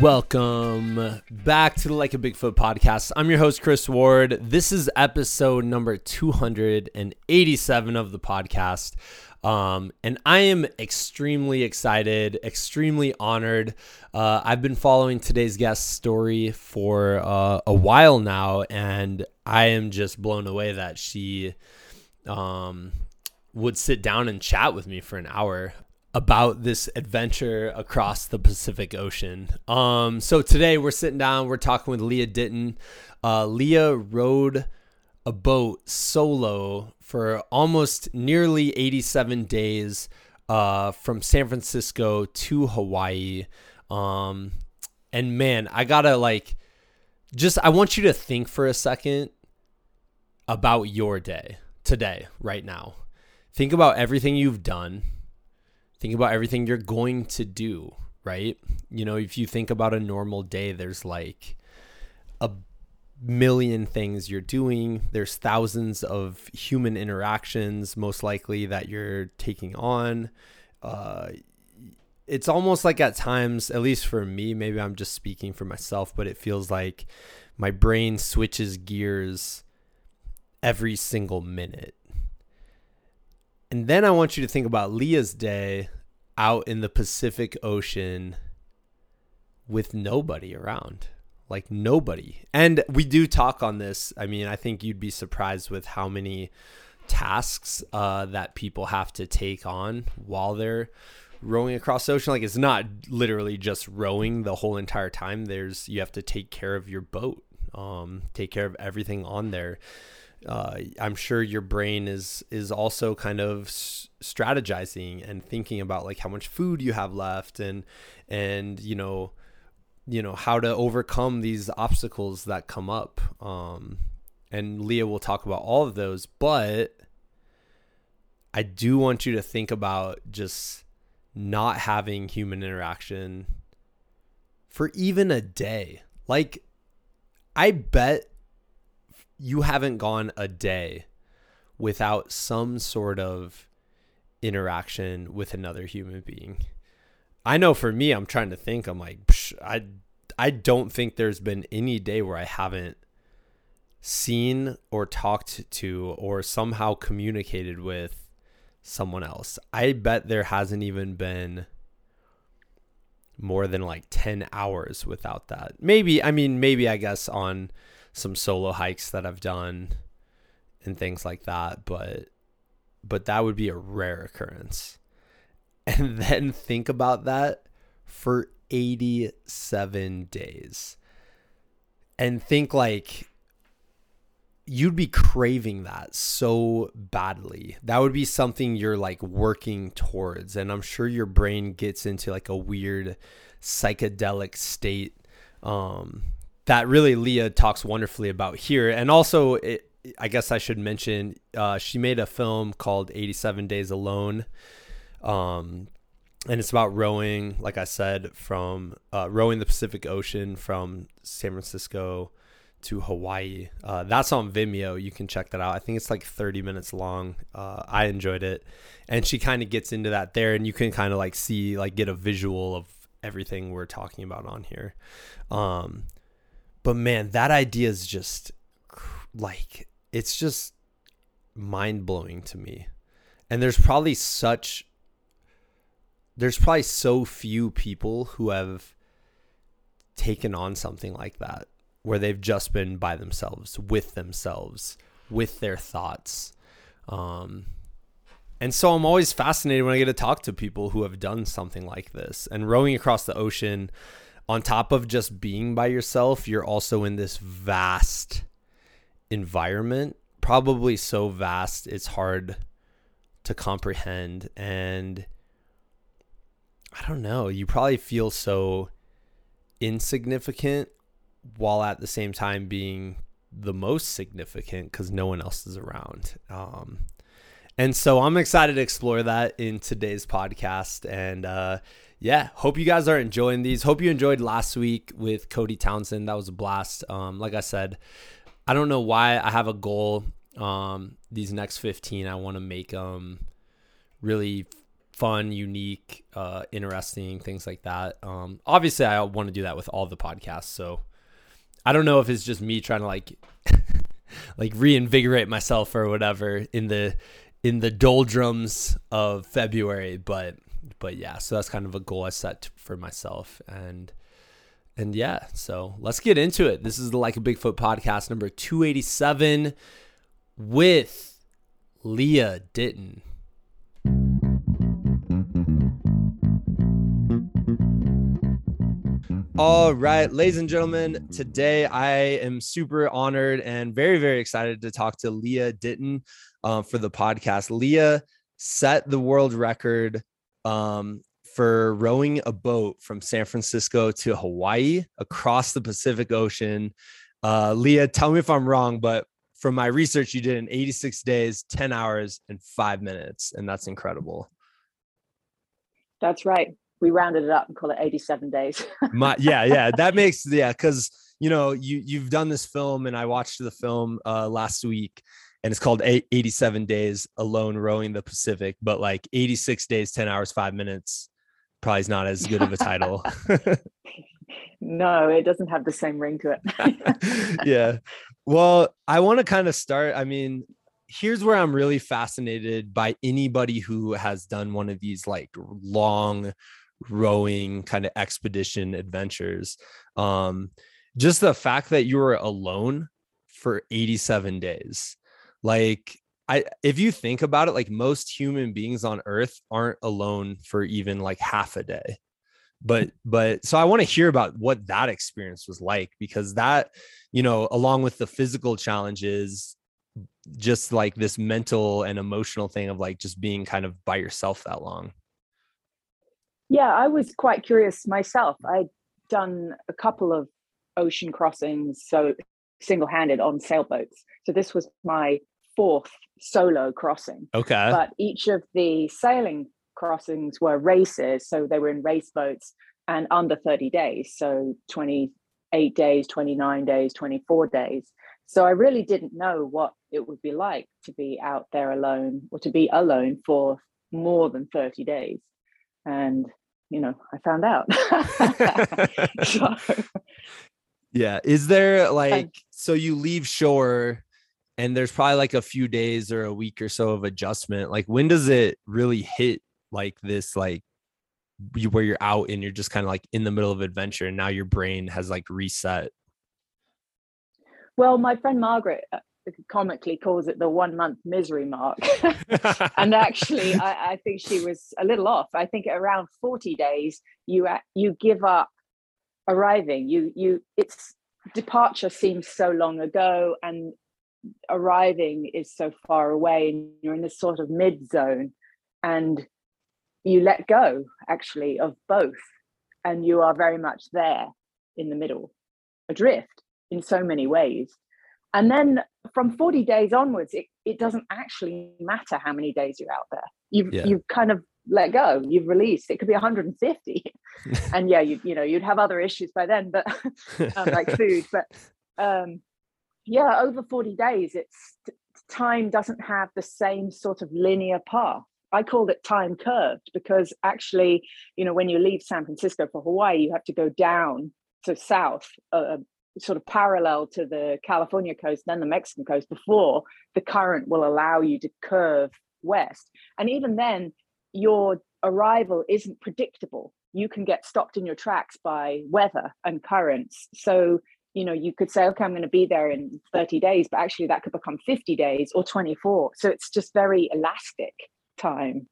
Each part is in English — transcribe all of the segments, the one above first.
Welcome back to the Like a Bigfoot podcast. I'm your host, Chris Ward. This is episode number 287 of the podcast. Um, and I am extremely excited, extremely honored. Uh, I've been following today's guest story for uh, a while now, and I am just blown away that she um, would sit down and chat with me for an hour about this adventure across the Pacific Ocean. Um, so today we're sitting down, we're talking with Lia Ditton. Uh, Lia rowed a boat solo for almost nearly 87 days uh, from San Francisco to Hawaii. Um, and man, I gotta like, just I want you to think for a second about your day today, right now. Think about everything you've done think about everything you're going to do, right? You know, if you think about a normal day, there's like a million things you're doing. There's thousands of human interactions, most likely, that you're taking on. Uh, it's almost like at times, at least for me, maybe I'm just speaking for myself, but it feels like my brain switches gears every single minute. And then I want you to think about Lia's day out in the Pacific Ocean with nobody around. Like nobody. And we do talk on this. I mean, I think you'd be surprised with how many tasks uh, that people have to take on while they're rowing across the ocean. Like it's not literally just rowing the whole entire time. There's you have to take care of your boat, um, take care of everything on there uh, I'm sure your brain is is also kind of strategizing and thinking about like how much food you have left and and you know you know how to overcome these obstacles that come up. Um, and Lia will talk about all of those but I do want you to think about just not having human interaction for even a day. Like I bet you haven't gone a day without some sort of interaction with another human being. I know for me, I'm trying to think. I'm like, I, I don't think there's been any day where I haven't seen or talked to or somehow communicated with someone else. I bet there hasn't even been more than like 10 hours without that. Maybe, I mean, maybe I guess on some solo hikes that I've done and things like that, but but that would be a rare occurrence. And then think about that for 87 days. And think like you'd be craving that so badly. That would be something you're like working towards. And I'm sure your brain gets into like a weird psychedelic state um, that really Lia talks wonderfully about here. And also, it, I guess I should mention, uh, she made a film called 87 Days Alone. Um, and it's about rowing, like I said, from uh, rowing the Pacific Ocean from San Francisco to Hawaii. Uh, that's on Vimeo. You can check that out. I think it's like 30 minutes long. Uh, I enjoyed it. And she kind of gets into that there, and you can kind of like see, like, get a visual of everything we're talking about on here. Um, but man, that idea is just like it's just mind blowing to me. And there's probably such there's probably so few people who have taken on something like that where they've just been by themselves with themselves with their thoughts um, and so i'm always fascinated when i get to talk to people who have done something like this and rowing across the ocean on top of just being by yourself, you're also in this vast environment, probably so vast it's hard to comprehend. And I don't know, you probably feel so insignificant while at the same time being the most significant because no one else is around. Um, and so I'm excited to explore that in today's podcast. And uh, yeah, hope you guys are enjoying these. Hope you enjoyed last week with Cody Townsend. That was a blast. Um, like I said, I don't know why I have a goal. Um, these next 15, I want to make them really fun, unique, uh, interesting things like that. Um, obviously, I want to do that with all the podcasts. So I don't know if it's just me trying to like like reinvigorate myself or whatever in the in the doldrums of February, but but yeah, so that's kind of a goal I set for myself and and yeah, so let's get into it. This is the Like a Bigfoot podcast number 287 with Lia Ditton. All right, ladies and gentlemen, today I am super honored and very, very excited to talk to Lia Ditton um, for the podcast. Lia set the world record um, for rowing a boat from San Francisco to Hawaii across the Pacific Ocean. Uh, Lia, tell me if I'm wrong, but from my research, you did in 86 days, 10 hours, and five minutes. And that's incredible. That's right. We rounded it up and call it 87 days. my, yeah, yeah. That makes, yeah, because, you know, you, you've done this film and I watched the film uh, last week and it's called 87 days alone rowing the pacific but like 86 days 10 hours 5 minutes probably is not as good of a title. No it doesn't have the same ring to it. Yeah. Well i want to kind of start i mean here's where i'm really fascinated by anybody who has done one of these like long rowing kind of expedition adventures. Um just the fact that you were alone for 87 days like I if you think about it, like most human beings on earth aren't alone for even like half a day. But but so I want to hear about what that experience was like because that, you know, along with the physical challenges, just like this mental and emotional thing of like just being kind of by yourself that long. Yeah, I was quite curious myself. I'd done a couple of ocean crossings, so single handed on sailboats. So this was my fourth solo crossing. Okay. But each of the sailing crossings were races. So they were in race boats and under 30 days. So 28 days, 29 days, 24 days. So I really didn't know what it would be like to be out there alone or to be alone for more than 30 days. And, you know, I found out. so, yeah. Is there like, so you leave shore and there's probably like a few days or a week or so of adjustment like when does it really hit like this like you, where you're out and you're just kind of like in the middle of adventure and now your brain has like reset? Well my friend margaret uh, comically calls it the one month misery mark. And actually I, I, think she was a little off. I think around 40 days you you give up arriving. You you it's departure seems so long ago and arriving is so far away and you're in this sort of mid zone and you let go actually of both and you are very much there in the middle adrift in so many ways. And then from 40 days onwards it, it doesn't actually matter how many days you're out there. You've yeah. you've kind of let go you've released. It could be 150 and yeah you you know you'd have other issues by then but um, like food but um yeah over 40 days it's time doesn't have the same sort of linear path. I called it time curved because actually you know when you leave san francisco for hawaii you have to go down to south uh, sort of parallel to the california coast then the mexican coast before the current will allow you to curve west. And even then your arrival isn't predictable. You can get stopped in your tracks by weather and currents. So you know you could say okay i'm going to be there in 30 days but actually that could become 50 days or 24 so it's just very elastic time.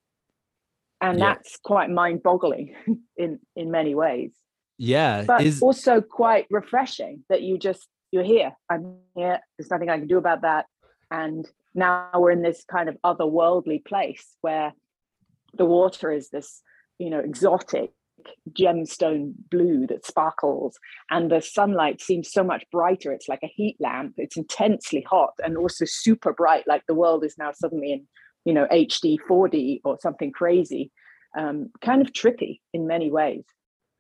And yeah. that's quite mind boggling in in many ways. Yeah but is... also quite refreshing that you just you're here. I'm here. There's nothing i can do about that. And now we're in this kind of otherworldly place where the water is this you know exotic gemstone blue that sparkles and the sunlight seems so much brighter. It's like a heat lamp. It's intensely hot and also super bright like the world is now suddenly in you know hd 4d or something crazy. Um, kind of trippy in many ways.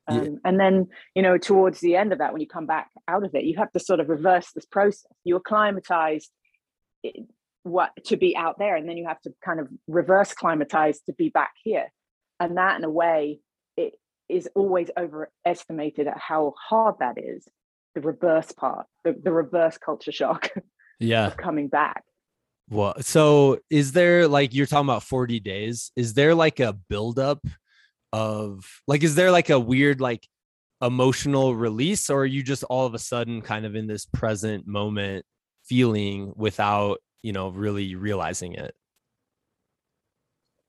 Um, yeah. and then you know towards the end of that when you come back out of it you have to sort of reverse this process. You acclimatized what to be out there and then you have to kind of reverse climatize to be back here. And that in a way is always overestimated at how hard that is the reverse part the, the reverse culture shock yeah. coming back. Well so is there like you're talking about 40 days is there like a buildup of like is there like a weird like emotional release or are you just all of a sudden kind of in this present moment feeling without you know really realizing it?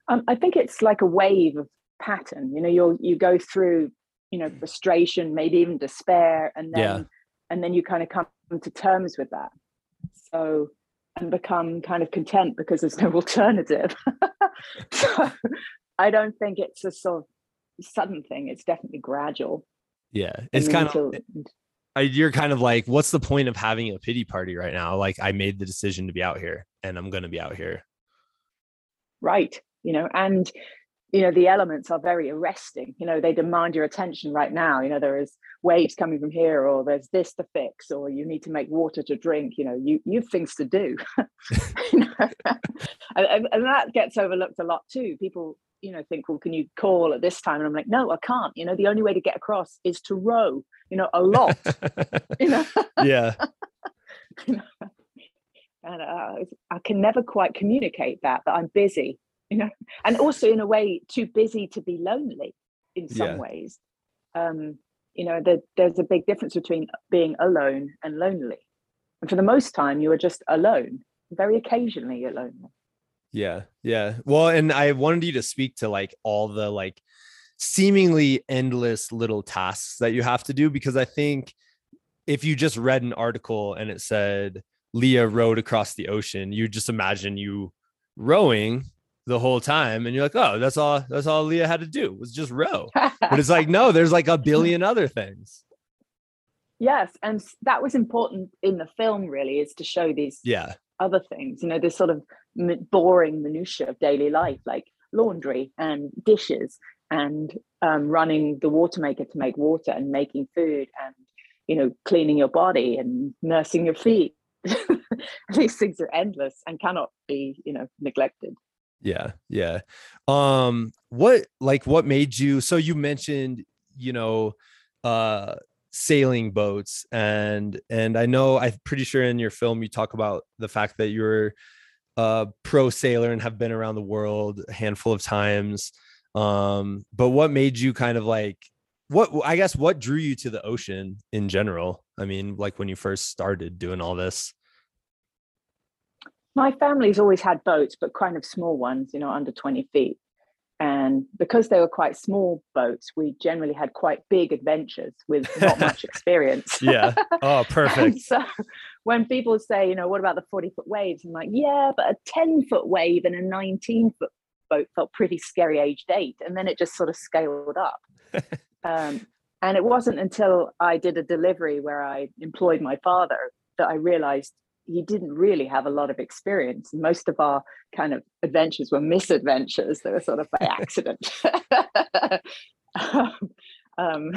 Um, i think it's like a wave of pattern. You know you'll you go through you know mm. frustration maybe even despair and then yeah. and then you kind of come to terms with that. So and become kind of content because there's no alternative. So i don't think it's a sort of sudden thing it's definitely gradual. Yeah it's kind of you're kind of like what's the point of having a pity party right now? Like i made the decision to be out here and i'm going to be out here. Right you know and you know the elements are very arresting. You know they demand your attention right now. You know there is waves coming from here or there's this to fix or you need to make water to drink. You know you you have things to do. You know? and, and, that gets overlooked a lot too. People you know think well can you call at this time? And i'm like no i can't. You know the only way to get across is to row you know a lot. You know? Yeah. You know? and uh, i can never quite communicate that that i'm busy you know and also in a way too busy to be lonely in some yeah. ways. Um you know the, there's a big difference between being alone and lonely. And for the most time you are just alone very occasionally you're lonely. Yeah yeah. Well and i wanted you to speak to like all the like seemingly endless little tasks that you have to do because i think if you just read an article and it said lia rowed across the ocean you just imagine you rowing the whole time and you're like oh that's all that's all lia had to do was just row. But it's like no there's like a billion other things. Yes and that was important in the film really is to show these yeah. other things you know this sort of boring minutia of daily life like laundry and dishes and um, running the water maker to make water and making food and you know cleaning your body and nursing your feet. These things are endless and cannot be you know neglected yeah yeah. Um what like what made you so you mentioned you know uh sailing boats and and i know i'm pretty sure in your film you talk about the fact that you're a pro sailor and have been around the world a handful of times. Um but what made you kind of like what i guess what drew you to the ocean in general? I mean like when you first started doing all this my family's always had boats, but kind of small ones, you know, under 20 feet. And because they were quite small boats, we generally had quite big adventures with not much experience. yeah. Oh, perfect. so when people say, you know, what about the 40 foot waves? I'm like, yeah, but a 10 foot wave and a 19 foot boat felt pretty scary age eight. And then it just sort of scaled up. um, and it wasn't until I did a delivery where I employed my father that I realized he didn't really have a lot of experience. Most of our kind of adventures were misadventures. They were sort of by accident. um,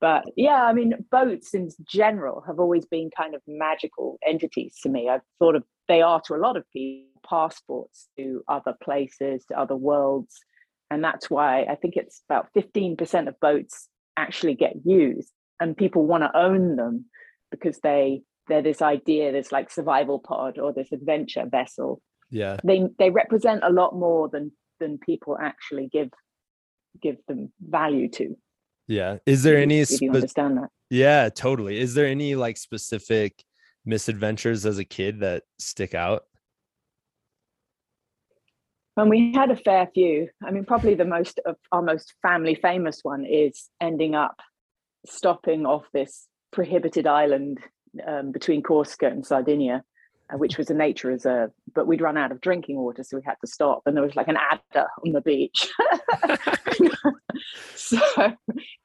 but yeah, I mean, boats in general have always been kind of magical entities to me. I've thought of they are to a lot of people passports to other places, to other worlds. And that's why I think it's about 15% of boats actually get used and people want to own them because they they're this idea, this like survival pod or this adventure vessel. Yeah. They they represent a lot more than than people actually give give them value to. Yeah. Is there any if you understand that? Yeah, totally. Is there any like specific misadventures as a kid that stick out? And we had a fair few. I mean, probably the most of our most family famous one is ending up stopping off this prohibited island um, between Corsica and Sardinia, which was a nature reserve. But we'd run out of drinking water, so we had to stop. And there was like an adder on the beach. so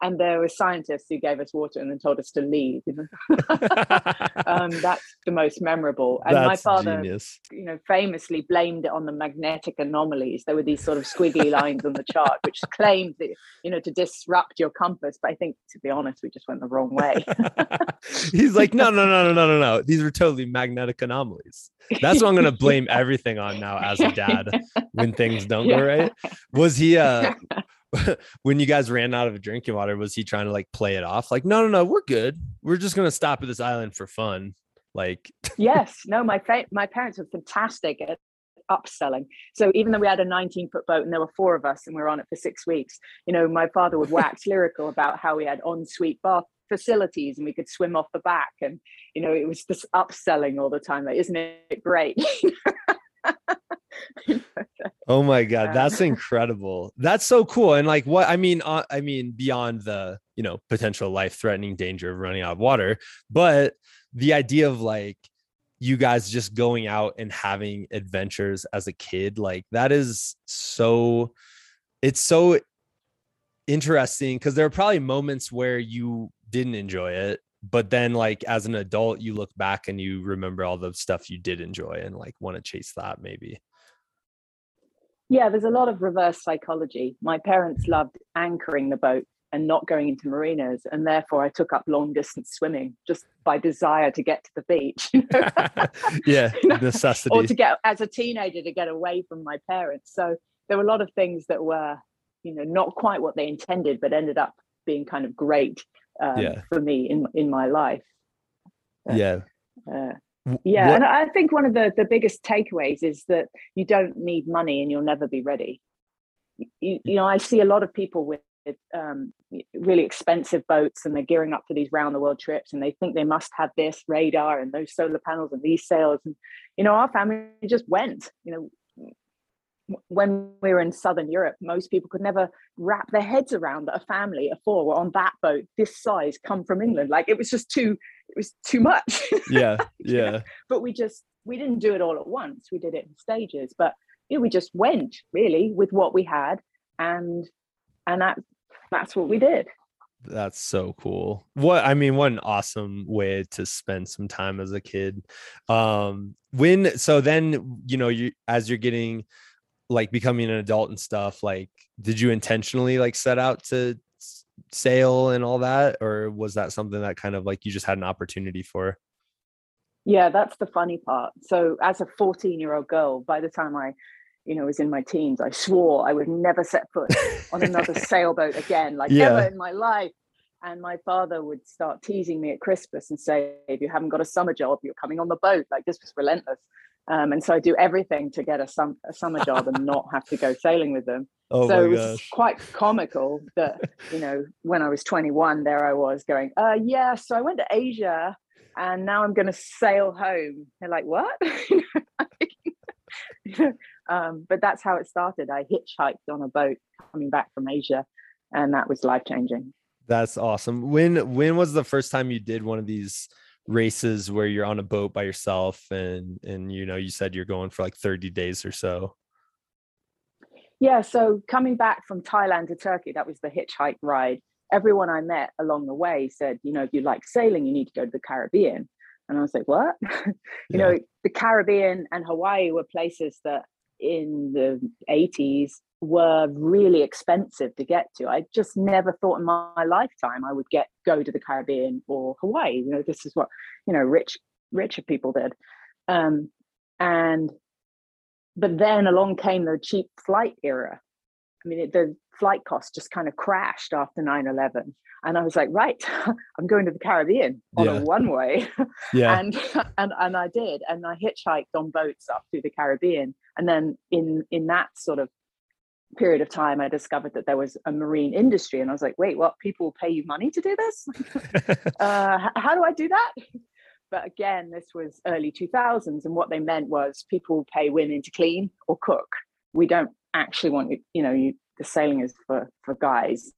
and there were scientists who gave us water and then told us to leave. um, that's the most memorable. And That's my father, genius. you know, famously blamed it on the magnetic anomalies. There were these sort of squiggly lines on the chart, which claimed that, you know, to disrupt your compass. But I think, to be honest, we just went the wrong way. He's like, no, no, no, no, no, no, no. These were totally magnetic anomalies. That's what I'm gonna blame everything on now as a dad when things don't go right. Was he uh when you guys ran out of drinking water, was he trying to like play it off? Like, no, no, no, we're good. We're just gonna stop at this island for fun. Like, yes no my fa- my parents were fantastic at upselling so even though we had a 19 foot boat and there were four of us and we were on it for six weeks you know my father would wax lyrical about how we had ensuite bath facilities and we could swim off the back and you know it was just upselling all the time like isn't it great oh my god, that's incredible. That's so cool. And like, what I mean, uh, I mean, beyond the you know potential life threatening danger of running out of water, but the idea of like you guys just going out and having adventures as a kid like that is so it's so interesting because there are probably moments where you didn't enjoy it but then like as an adult you look back and you remember all the stuff you did enjoy and like want to chase that maybe. Yeah there's a lot of reverse psychology. My parents loved anchoring the boat and not going into marinas and therefore i took up long distance swimming just by desire to get to the beach you know? yeah necessity. or to get as a teenager to get away from my parents. So there were a lot of things that were you know not quite what they intended but ended up being kind of great um, Yeah. for me in in my life. Yeah. uh, yeah what- and i think one of the the biggest takeaways is that you don't need money and you'll never be ready. You, you know i see a lot of people with um, really expensive boats and they're gearing up for these round the world trips and they think they must have this radar and those solar panels and these sails and you know our family just went you know when we were in southern europe most people could never wrap their heads around that a family of four were on that boat this size come from england. Like it was just too it was too much. Yeah you know? yeah. But we just we didn't do it all at once. We did it in stages. But you know, we just went really with what we had. And and that that's what we did. That's so cool. What I mean, what an awesome way to spend some time as a kid. Um, when so then you know you as you're getting like becoming an adult and stuff, like did you intentionally like set out to sail and all that, or was that something that kind of like you just had an opportunity for? yeah that's the funny part. So as a 14 year old girl by the time i you know was in my teens i swore i would never set foot on another sailboat again like Yeah. never in my life. And my father would start teasing me at christmas and say if you haven't got a summer job you're coming on the boat. Like this was relentless um, and so i do everything to get a, sum- a summer job and not have to go sailing with them. Oh so it was gosh. quite comical that you know when i was 21 there i was going uh yeah so i went to asia and now i'm going to sail home. They're like what? Um, but that's how it started. I hitchhiked on a boat coming back from asia and that was life changing That's awesome. When when was the first time you did one of these races where you're on a boat by yourself and and you know you said you're going for like 30 days or so? Yeah, so coming back from Thailand to Turkey, that was the hitchhike ride. Everyone I met along the way said, you know, if you like sailing, you need to go to the Caribbean. And I was like, what? you Yeah. know, the Caribbean and Hawaii were places that in the 80s were really expensive to get to. I just never thought in my lifetime I would get go to the Caribbean or Hawaii. You know, this is what, you know, rich richer people did. Um, and but then along came the cheap flight era. I mean, it, the flight costs just kind of crashed after 9 11. And I was like, right, I'm going to the Caribbean on Yeah. a one way. Yeah. and, and and I did. And I hitchhiked on boats up through the Caribbean. And then in in that sort of period of time, I discovered that there was a marine industry. And I was like, wait, what? People pay you money to do this? uh, how do I do that? But again, this was early 2000s, and what they meant was people pay women to clean or cook. We don't actually want you, you know, you, the sailing is for for guys.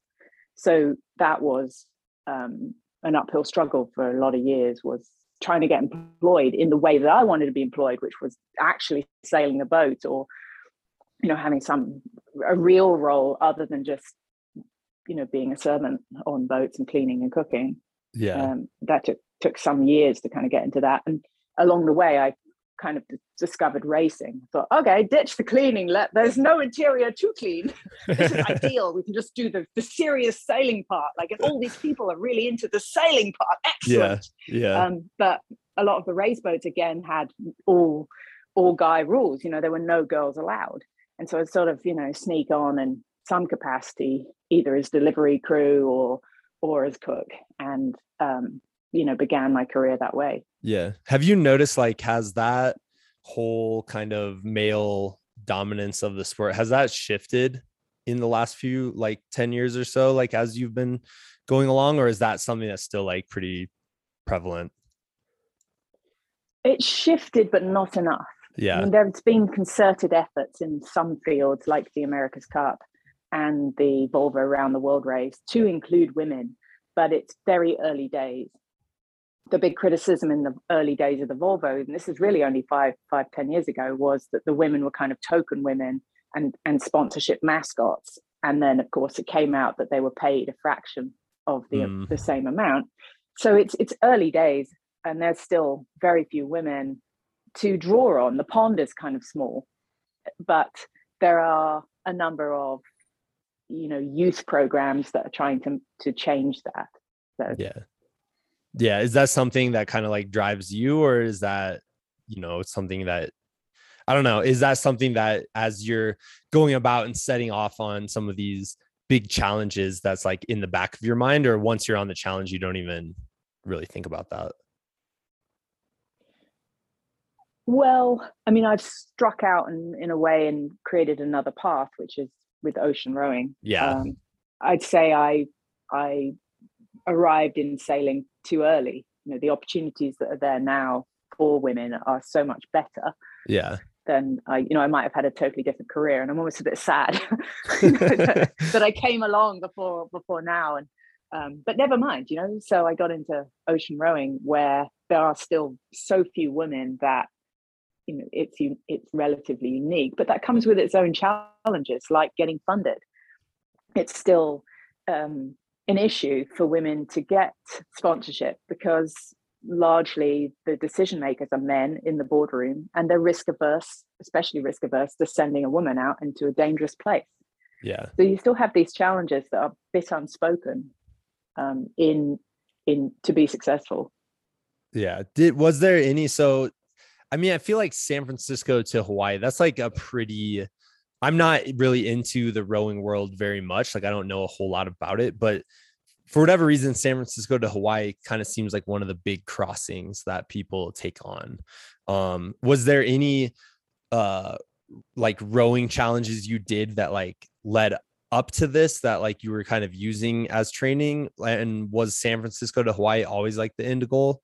So that was um, an uphill struggle for a lot of years. Was trying to get employed in the way that I wanted to be employed, which was actually sailing a boat or, you know, having some a real role other than just you know being a servant on boats and cleaning and cooking. Yeah. Um, that took took some years to kind of get into that. And along the way i kind of discovered racing. Thought okay ditch the cleaning. Let there's no interior to clean. This is ideal. We can just do the, the serious sailing part. Like if all these people are really into the sailing part excellent. yeah yeah. Um, but a lot of the race boats again had all all guy rules. You know there were no girls allowed and so it's sort of you know sneak on in some capacity either as delivery crew or or as cook. And um, you know began my career that way. Yeah. Have you noticed like has that whole kind of male dominance of the sport has that shifted in the last few like 10 years or so like as you've been going along or is that something that's still like pretty prevalent? It shifted but not enough yeah I mean, there's been concerted efforts in some fields like the america's cup and the volvo around the world race to include women but it's very early days the big criticism in the early days of the Volvo, and this is really only five, five, ten years ago, was that the women were kind of token women and and sponsorship mascots. And then, of course, it came out that they were paid a fraction of the Mm. the same amount. So it's it's early days, and there's still very few women to draw on. The pond is kind of small, but there are a number of you know youth programs that are trying to to change that. So yeah yeah is that something that kind of like drives you or is that you know something that i don't know is that something that as you're going about and setting off on some of these big challenges that's like in the back of your mind or once you're on the challenge you don't even really think about that Well, I mean, I've struck out in, in a way and created another path, which is with ocean rowing. yeah Um, I'd say I I arrived in sailing too early. You know, the opportunities that are there now for women are so much better yeah Then I, you know, I might have had a totally different career, and I'm almost a bit sad that, that I came along before before now. And um, but never mind, you know. So I got into ocean rowing, where there are still so few women that you know it's it's relatively unique, but that comes with its own challenges, like getting funded. It's still um, an issue for women to get sponsorship because largely the decision makers are men in the boardroom and they're risk averse, especially risk averse to sending a woman out into a dangerous place. yeah So you still have these challenges that are a bit unspoken um, in in to be successful. Yeah. Did was there any so I mean, I feel like San Francisco to Hawaii, that's like a pretty I'm not really into the rowing world very much. Like I don't know a whole lot about it, but for whatever reason, San Francisco to Hawaii kind of seems like one of the big crossings that people take on. Um, was there any uh like rowing challenges you did that like led up to this that like you were kind of using as training? And was San Francisco to Hawaii always like the end goal?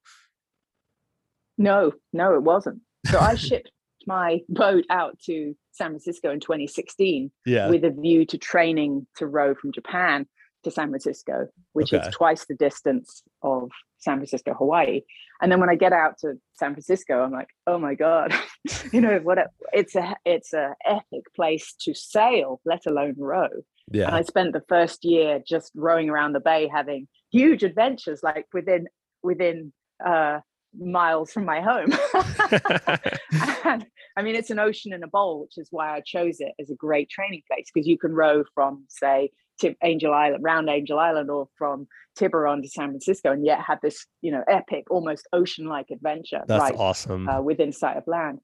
No, no, it wasn't. So I shipped my boat out to San Francisco in 2016 Yeah. with a view to training to row from Japan to San Francisco, which Okay. is twice the distance of San Francisco, Hawaii. And then when I get out to San Francisco, I'm like, oh my god, you know what? A, it's a it's a epic place to sail, let alone row. And yeah. I spent the first year just rowing around the bay, having huge adventures, like within within uh, miles from my home. and I mean, it's an ocean in a bowl, which is why I chose it as a great training place because you can row from, say, Tip Angel Island, round Angel Island, or from Tiburon to San Francisco, and yet have this, you know, epic, almost ocean-like adventure That's right awesome. uh, within sight of land.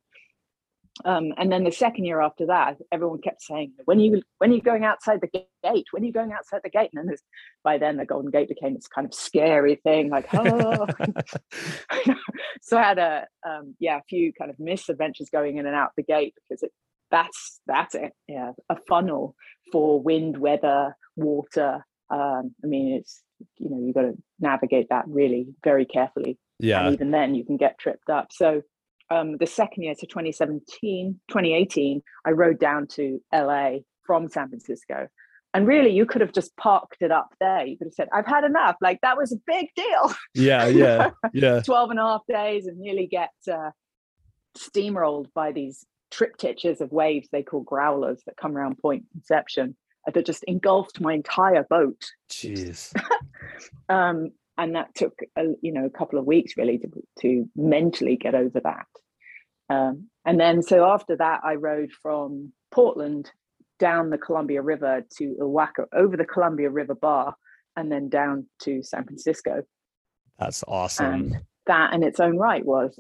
Um, and then the second year after that, everyone kept saying, "When are you when are you going outside the gate? When are you going outside the gate?" And then by then, the Golden Gate became this kind of scary thing, like oh. so I had a um, yeah a few kind of misadventures going in and out the gate because it that's that's it yeah a funnel for wind, weather, water. Um, I mean, it's you know you've got to navigate that really very carefully yeah. and even then you can get tripped up so um, the second year so 2017 2018 i rowed down to la from san francisco and really you could have just parked it up there you could have said i've had enough like that was a big deal Yeah. Yeah. Yeah. 12 and a half days and nearly get uh, steamrolled by these triptychs of waves they call growlers that come around point conception that just engulfed my entire boat. Jeez. um, and that took a, you know a couple of weeks really to, to mentally get over that. Um, and then so after that, I rowed from Portland down the Columbia River to Ilwaco, over the Columbia River Bar, and then down to San Francisco. That's awesome. And that in its own right was,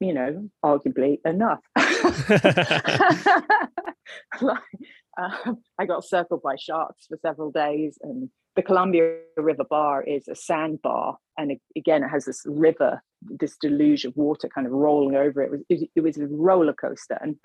you know, arguably enough. like, uh, I got circled by sharks for several days, and the Columbia River Bar is a sand bar, and again, it has this river, this deluge of water kind of rolling over it. It was, it was a roller coaster, and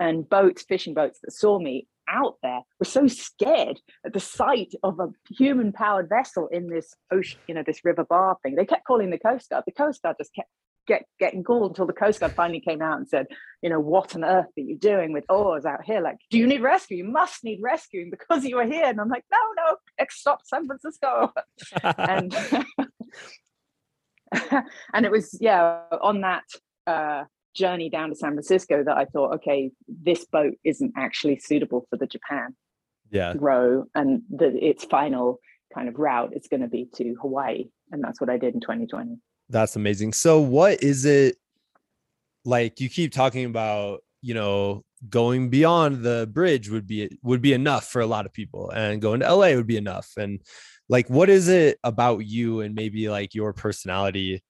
and boats, fishing boats that saw me out there were so scared at the sight of a human powered vessel in this ocean, you know, this river bar thing. They kept calling the Coast Guard. The Coast Guard just kept get getting called until the Coast Guard finally came out and said, you know, what on earth are you doing with oars out here? Like, do you need rescue? You must need rescuing because you are here. And I'm like, no, no, stop San Francisco. and and it was, yeah, on that uh, journey down to San Francisco that I thought, okay, this boat isn't actually suitable for the Japan yeah. row, and the, its final kind of route is going to be to Hawaii, and that's what I did in 2020. That's amazing. So, what is it like? You keep talking about, you know, going beyond the bridge would be would be enough for a lot of people, and going to LA would be enough. And like, what is it about you and maybe like your personality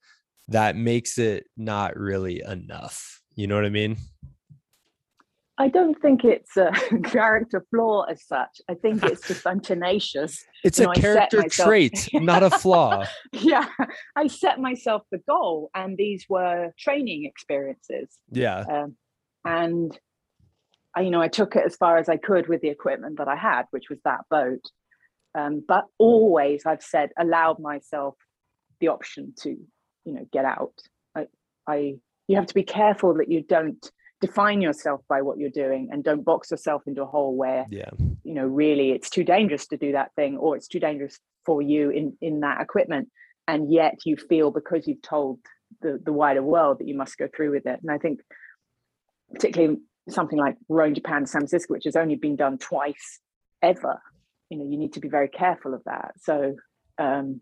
that makes it not really enough? You know what I mean? I don't think it's a character flaw as such. I think it's just I'm tenacious. It's you a character myself, trait, not a flaw. yeah. I set myself the goal, and these were training experiences. Yeah. Um, and I, you know, I took it as far as I could with the equipment that I had, which was that boat. Um, but always I've said allowed myself the option to, you know, get out. I, I you have to be careful that you don't define yourself by what you're doing and don't box yourself into a hole where yeah. you know really it's too dangerous to do that thing or it's too dangerous for you in in that equipment. And yet you feel because you've told the the wider world that you must go through with it. And i think particularly something like rowing japan san francisco which has only been done twice ever you know you need to be very careful of that. So um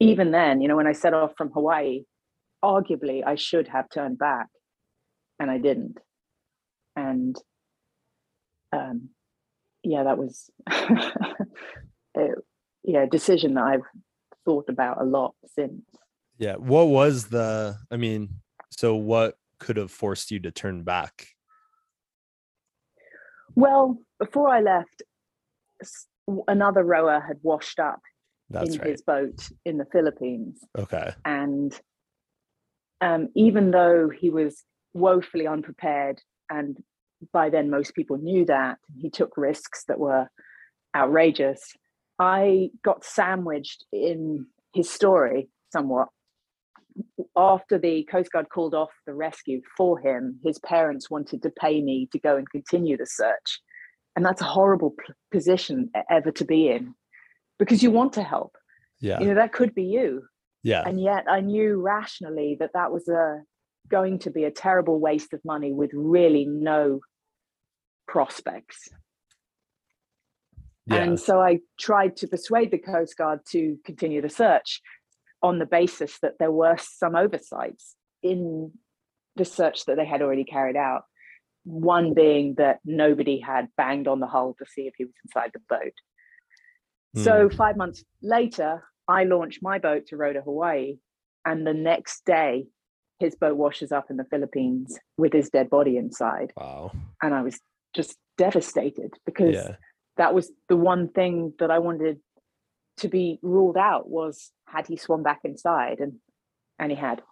even then you know when i set off from hawaii arguably i should have turned back and I didn't. And um, yeah, that was a yeah decision that I've thought about a lot since. Yeah. What was the? I mean, so what could have forced you to turn back? Well, before I left, another rower had washed up That's in right. his boat in the Philippines. Okay. And um, even though he was woefully unprepared. And by then, most people knew that. He took risks that were outrageous. I got sandwiched in his story somewhat. After the Coast Guard called off the rescue for him, his parents wanted to pay me to go and continue the search. And that's a horrible p- position ever to be in because you want to help. Yeah. You know, that could be you. Yeah. And yet I knew rationally that that was a going to be a terrible waste of money with really no prospects. Yeah. And so I tried to persuade the Coast Guard to continue the search on the basis that there were some oversights in the search that they had already carried out. One being that nobody had banged on the hull to see if he was inside the boat. Mm. So, hmm. five months later, I launched my boat to row to Hawaii. And the next day, his boat washes up in the Philippines with his dead body inside. Wow. And I was just devastated because yeah. that was the one thing that I wanted to be ruled out was had he swum back inside and and he had.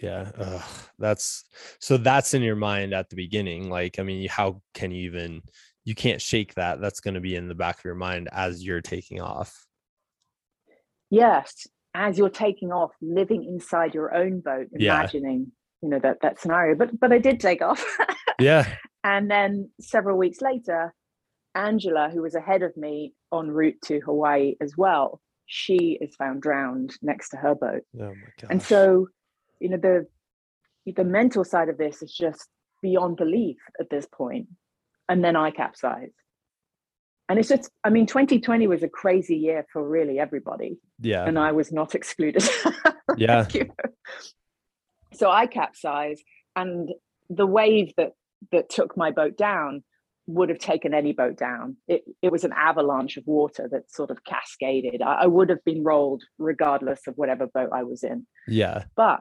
Yeah. Ugh, that's so that's in your mind at the beginning. Like, I mean, how can you even you can't shake that. That's going to be in the back of your mind as you're taking off. Yes as you're taking off, living inside your own boat, imagining, yeah. you know, that that scenario. But but I did take off. yeah. And then several weeks later, Angela, who was ahead of me en route to Hawaii as well, she is found drowned next to her boat. Oh my god. And so, you know, the the mental side of this is just beyond belief at this point. And then I capsize. And it's just i mean 2020 was a crazy year for really everybody. Yeah. And i was not excluded. Yeah. So i capsized and the wave that that took my boat down would have taken any boat down. It, it was an avalanche of water that sort of cascaded. I, I would have been rolled regardless of whatever boat i was in. Yeah. But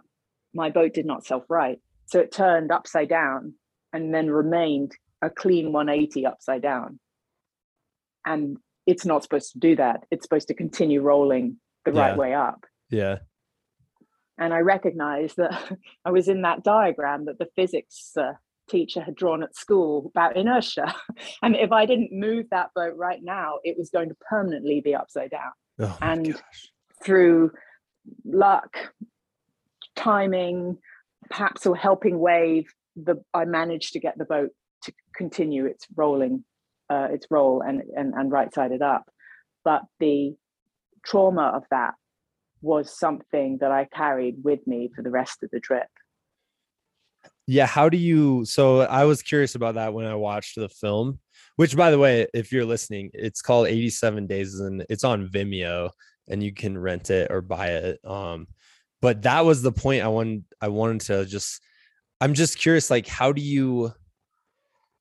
my boat did not self right so it turned upside down and then remained a clean 180 upside down and it's not supposed to do that. It's supposed to continue rolling the Yeah. right way up. Yeah. And i recognized that i was in that diagram that the physics uh, teacher had drawn at school about inertia. And if i didn't move that boat right now it was going to permanently be upside down. Oh And- gosh. through luck timing perhaps a helping wave the i managed to get the boat to continue its rolling uh, its role and, and and right sided up. But the trauma of that was something that i carried with me for the rest of the trip. Yeah how do you so i was curious about that when i watched the film which by the way if you're listening it's called 87 days and it's on vimeo and you can rent it or buy it. Um but that was the point i wanted i wanted to just i'm just curious like how do you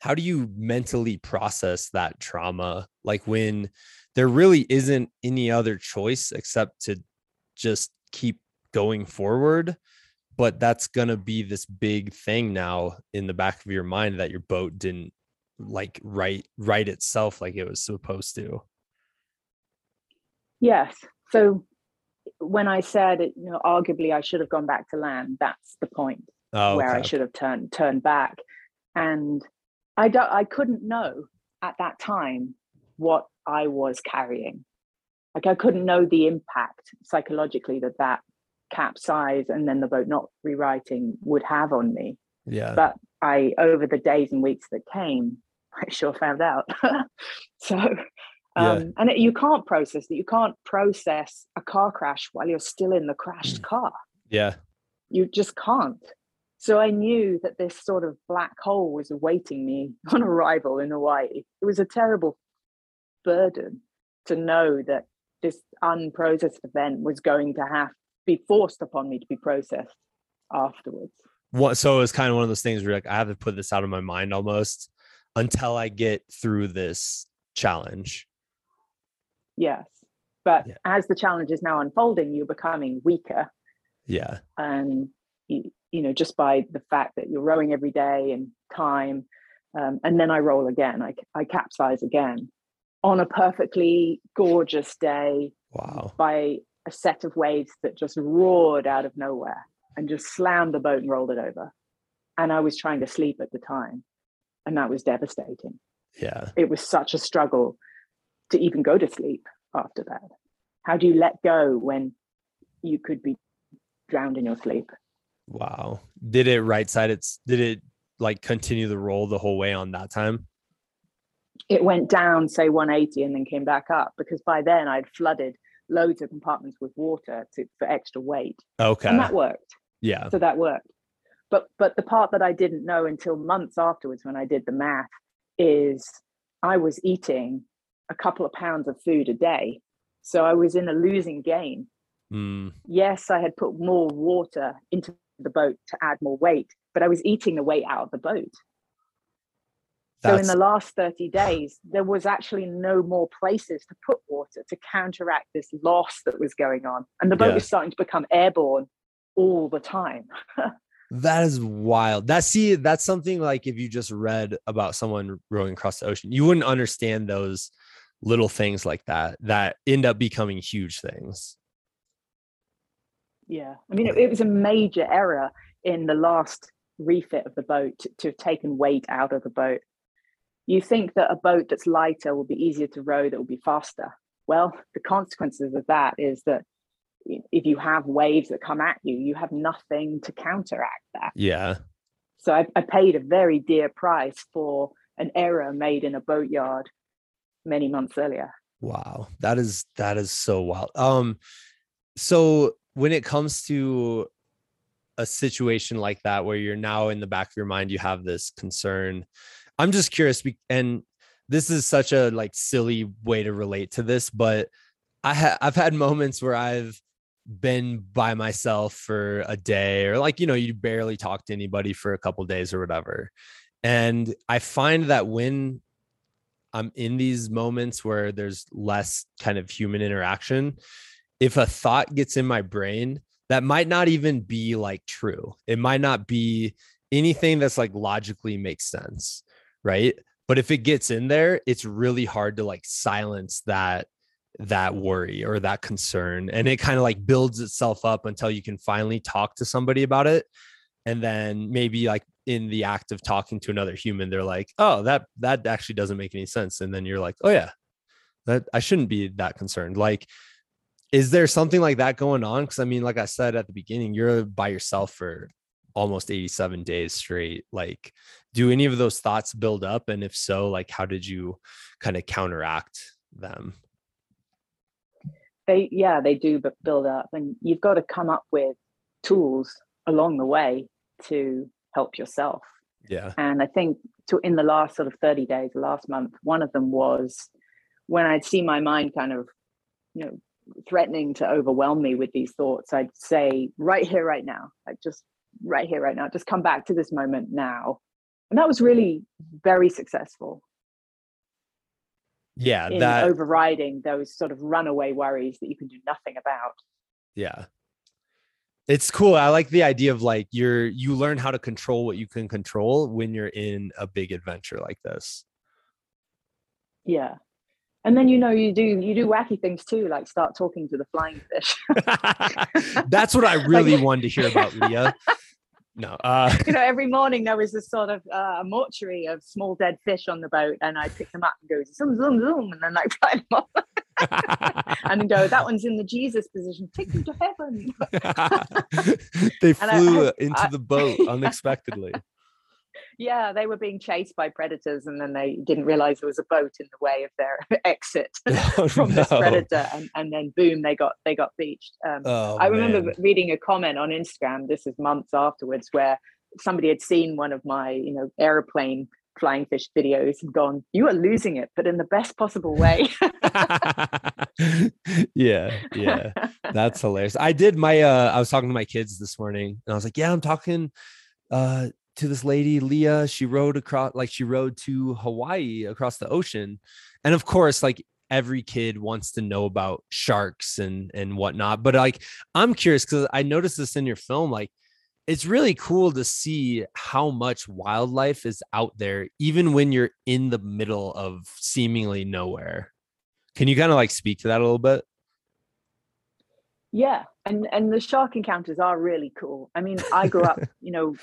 how do you mentally process that trauma like when there really isn't any other choice except to just keep going forward but that's going to be this big thing now in the back of your mind that your boat didn't like right right itself like it was supposed to? Yes. So when i said it, you know arguably i should have gone back to land that's the point oh where I should have turned turned back. And I don't I couldn't know at that time what I was carrying. Like I couldn't know the impact psychologically that that capsize and then the boat not rewriting would have on me. yeah But I over the days and weeks that came, I sure found out. so Yeah. um, and it, you can't process that. You can't process a car crash while you're still in the crashed car yeah you just can't. So I knew that this sort of black hole was awaiting me on arrival in Hawaii. It was a terrible burden to know that this unprocessed event was going to have be forced upon me to be processed afterwards. what so it was kind of one of those things where like i have to put this out of my mind almost until i get through this challenge Yes. But Yeah. as the challenge is now unfolding, you're becoming weaker. yeah and you, you know just by the fact that you're rowing every day and time um, and then i roll again. I, I capsize again on a perfectly gorgeous day wow. by a set of waves that just roared out of nowhere and just slammed the boat and rolled it over. And i was trying to sleep at the time and that was devastating. Yeah. It was such a struggle to even go to sleep after that. How do you let go when you could be drowned in your sleep wow. Did it right side it's did it like continue the roll the whole way on that time? It went down say 180 and then came back up because by then i'd flooded loads of compartments with water to, for extra weight. Okay. And that worked. Yeah. So that worked. But but the part that i didn't know until months afterwards when i did the math is i was eating a couple of pounds of food a day. So i was in a losing game. Mm, yes i had put more water into the boat to add more weight but i was eating the weight out of the boat so in the last 30 days, there was actually no more places to put water to counteract this loss that was going on. And the boat Yeah. was starting to become airborne all the time. That is wild. That see, that's something like if you just read about someone rowing across the ocean, you wouldn't understand those little things like that that end up becoming huge things. Yeah. I mean, it, it was a major error in the last refit of the boat to, to have taken weight out of the boat. You think that a boat that's lighter will be easier to row, that will be faster. Well, the consequences of that is that if you have waves that come at you, you have nothing to counteract that. Yeah. So I, I paid a very dear price for an error made in a boatyard many months earlier. Wow. That is that is so wild. Um so when it comes to a situation like that where you're now in the back of your mind you have this concern i'm just curious and this is such a like silly way to relate to this, but I ha- I've had moments where I've been by myself for a day or like you know you barely talk to anybody for a couple days or whatever and i find that when i'm in these moments where there's less kind of human interaction if a thought gets in my brain that might not even be like true. It might not be anything that's like logically makes sense right? But if it gets in there it's really hard to like silence that that worry or that concern and it kind of like builds itself up until you can finally talk to somebody about it and then maybe like in the act of talking to another human they're like oh that that actually doesn't make any sense and then you're like oh yeah. That i shouldn't be that concerned. Like is there something like that going on? Because i mean like i said at the beginning you're by yourself for almost 87 days straight like do any of those thoughts build up? And if so like how did you kind of counteract them? They yeah they do but build up and you've got to come up with tools along the way to help yourself. Yeah. And i think to in the last sort of 30 days last month one of them was when i'd see my mind kind of you know threatening to overwhelm me with these thoughts i'd say right here right now. Like just right here right now. Just come back to this moment now. And that was really very successful. Yeah in that overriding those sort of runaway worries that you can do nothing about. Yeah. It's cool. I like the idea of like you're you learn how to control what you can control when you're in a big adventure like this. Yeah and then you know you do you do wacky things too like start talking to the flying fish. That's what i really wanted to hear about lia. No uh you know every morning there was this sort of uh, mortuary of small dead fish on the boat and i pick them up and go zoom zoom zoom and then like fly them off. And go that one's in the jesus position. Take them to heaven. They flew I, into I, the boat unexpectedly yeah, they were being chased by predators, and then they didn't realize there was a boat in the way of their exit oh, from no. this predator, and, and then boom, they got they got beached. Um, oh, I remember man. reading a comment on Instagram. This is months afterwards, where somebody had seen one of my you know airplane flying fish videos and gone, you are losing it, but in the best possible way. yeah, yeah. That's hilarious. I did my uh I was talking to my kids this morning and I was like, yeah, I'm talking uh to this lady lia she rowed across like she rowed to hawaii across the ocean and of course like every kid wants to know about sharks and and whatnot but like i'm curious because i noticed this in your film like it's really cool to see how much wildlife is out there even when you're in the middle of seemingly nowhere. Can you kind of like speak to that a little bit? Yeah and and the shark encounters are really cool. I mean i grew up you know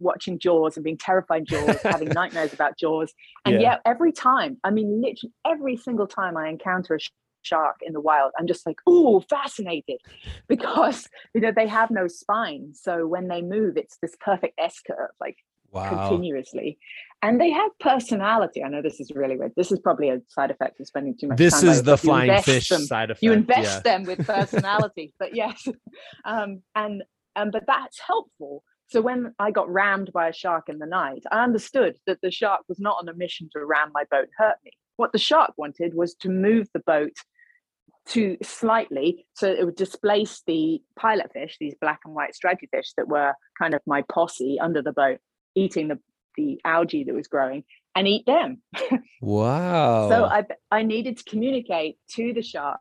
watching Jaws and being terrified Jaws, having nightmares about Jaws. And yeah. yet every time, I mean, literally every single time I encounter a shark in the wild, I'm just like, oh, fascinated because you know they have no spine. So when they move, it's this perfect S curve, like wow. continuously. And they have personality. I know this is really weird. This is probably a side effect of spending too much this time. This is the flying fish them, side effect. You invest yeah. them with personality. but yes. Um, and um, but that's helpful so when I got rammed by a shark in the night, I understood that the shark was not on a mission to ram my boat hurt me. What the shark wanted was to move the boat to slightly so it would displace the pilot fish, these black and white stripy fish that were kind of my posse under the boat, eating the, the algae that was growing and eat them. wow. so I I needed to communicate to the shark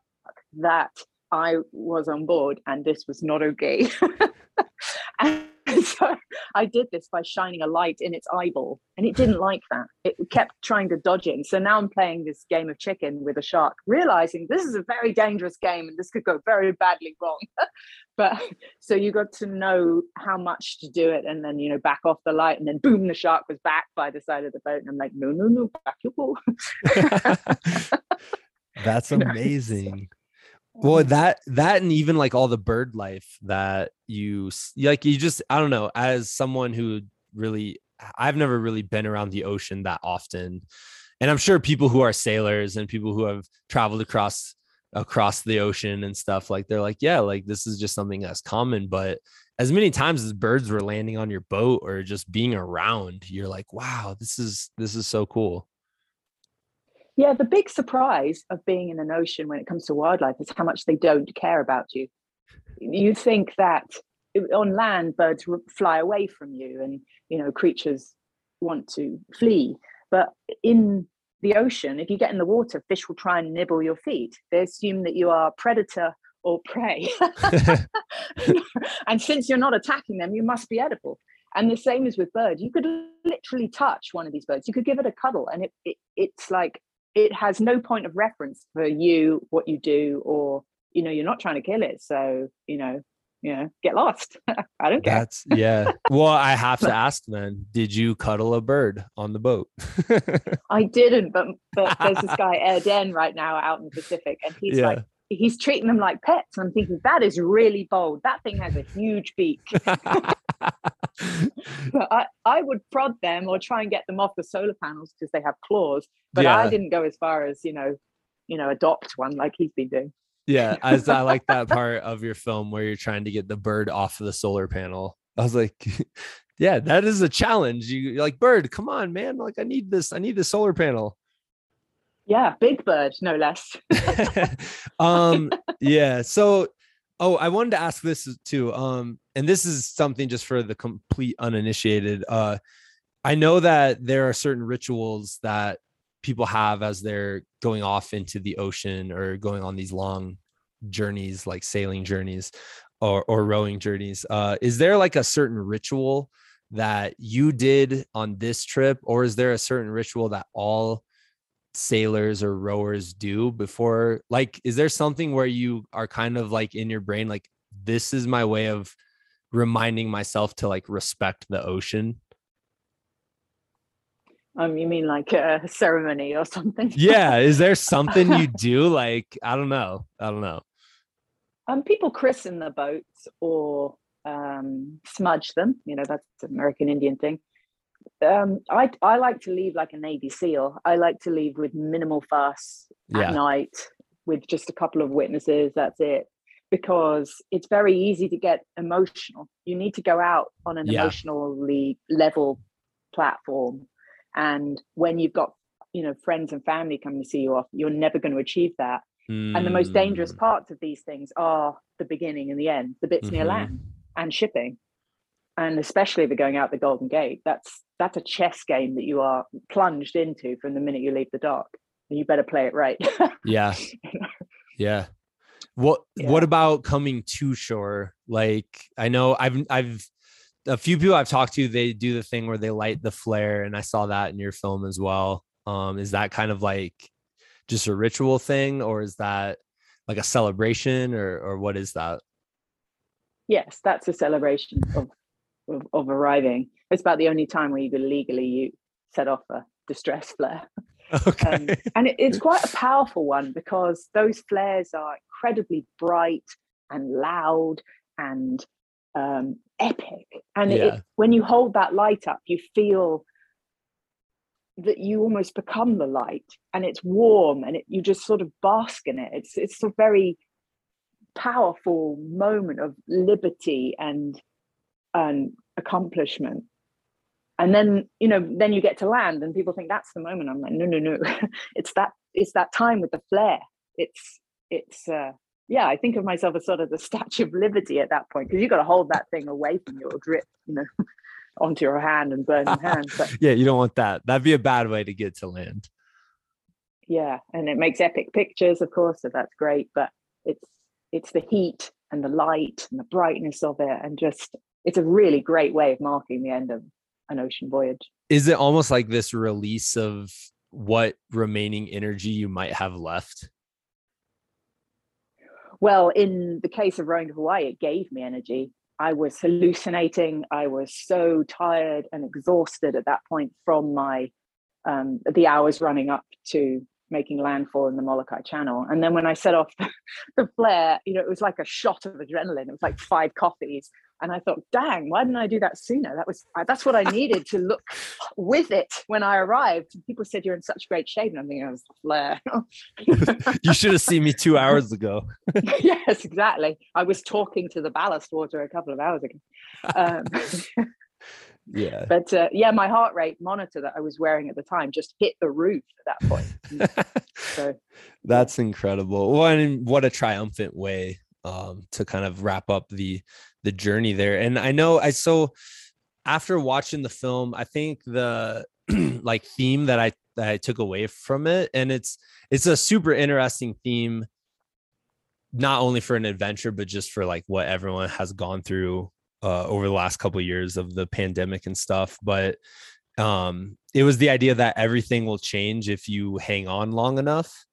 that I was on board and this was not okay. and so I did this by shining a light in its eyeball, and it didn't like that. It kept trying to dodge it. So now I'm playing this game of chicken with a shark, realizing this is a very dangerous game and this could go very badly wrong. but so you got to know how much to do it, and then you know back off the light, and then boom, the shark was back by the side of the boat, and I'm like, no, no, no, back your ball. That's amazing well mm-hmm. that that and even like all the bird life that you like you just i don't know as someone who really i've never really been around the ocean that often and i'm sure people who are sailors and people who have traveled across across the ocean and stuff like they're like yeah like this is just something that's common but as many times as birds were landing on your boat or just being around you're like wow this is this is so cool Yeah, the big surprise of being in an ocean when it comes to wildlife is how much they don't care about you. You think that on land, birds fly away from you, and you know creatures want to flee. But in the ocean, if you get in the water, fish will try and nibble your feet. They assume that you are predator or prey. and since you're not attacking them, you must be edible. And the same is with birds. You could literally touch one of these birds. You could give it a cuddle, and it, it it's like it has no point of reference for you, what you do, or you know, you're not trying to kill it. So you know, you know, get lost. I don't care. That's yeah. Well, I have to ask then, did you cuddle a bird on the boat? I didn't, but but there's this guy Ed Den right now out in the Pacific, and he's yeah. like he's treating them like pets. And I'm thinking that is really bold. That thing has a huge beak. but I, I would prod them or try and get them off the solar panels because they have claws. But yeah. I didn't go as far as, you know, you know, adopt one like he's been doing. Yeah, as I like that part of your film where you're trying to get the bird off of the solar panel. I was like, yeah, that is a challenge. You, like, bird, come on, man. Like, I need this. I need the solar panel. Yeah, big bird, no less. um, yeah. So, oh, I wanted to ask this too. Um, and this is something just for the complete uninitiated. Uh, I know that there are certain rituals that people have as they're going off into the ocean or going on these long journeys like sailing journeys or, or rowing journeys uh, is there like a certain ritual that you did on this trip or is there a certain ritual that all sailors or rowers do before like is there something where you are kind of like in your brain like this is my way of reminding myself to like respect the ocean um, you mean like a ceremony or something? yeah. Is there something you do? Like, I don't know. I don't know. Um, people christen the boats or um, smudge them. You know, that's an American Indian thing. Um, I I like to leave like a Navy SEAL. I like to leave with minimal fuss yeah. at night, with just a couple of witnesses. That's it, because it's very easy to get emotional. You need to go out on an yeah. emotionally level platform and when you've got you know friends and family coming to see you off you're never going to achieve that mm. and the most dangerous hmm. parts of these things are the beginning and the end the bits mm-hmm. near land and shipping and especially if you're going out the golden gate that's that's a chess game that you are plunged into from the minute you leave the dock and you better play it right yeah yeah what yeah. what about coming to shore like i know i've i've a few people I've talked to, they do the thing where they light the flare, and I saw that in your film as well. Um, is that kind of like just a ritual thing, or is that like a celebration, or or what is that? Yes, that's a celebration of of, of arriving. It's about the only time where you can legally you set off a distress flare. Okay. Um, and it, it's quite a powerful one because those flares are incredibly bright and loud and um, epic. And yeah. it, when you hold that light up, you feel that you almost become the light and it's warm and it, you just sort of bask in it. It's, it's a very powerful moment of liberty and, and accomplishment. And then, you know, then you get to land and people think that's the moment. I'm like, no, no, no. it's that, it's that time with the flare. It's, it's, uh, yeah, I think of myself as sort of the Statue of Liberty at that point because you've got to hold that thing away from your or drip, you know, onto your hand and burn your hand. But yeah, you don't want that. That'd be a bad way to get to land. Yeah, and it makes epic pictures, of course, so that's great. But it's it's the heat and the light and the brightness of it, and just it's a really great way of marking the end of an ocean voyage. Is it almost like this release of what remaining energy you might have left? Well, in the case of rowing to Hawaii, it gave me energy. I was hallucinating. I was so tired and exhausted at that point from my um, the hours running up to making landfall in the Molokai Channel. And then when I set off the, the flare, you know, it was like a shot of adrenaline. It was like five coffees. And I thought, dang, why didn't I do that sooner? That was that's what I needed to look with it when I arrived. People said you're in such great shape, and I'm thinking, I was flare. you should have seen me two hours ago. yes, exactly. I was talking to the ballast water a couple of hours ago. Um, Yeah. But uh, yeah, my heart rate monitor that I was wearing at the time just hit the roof at that point. so that's incredible. Well, and what a triumphant way um, to kind of wrap up the the journey there. And I know I so after watching the film, I think the like theme that I that I took away from it, and it's it's a super interesting theme, not only for an adventure, but just for like what everyone has gone through uh, over the last couple of years of the pandemic and stuff. But um, it was the idea that everything will change if you hang on long enough.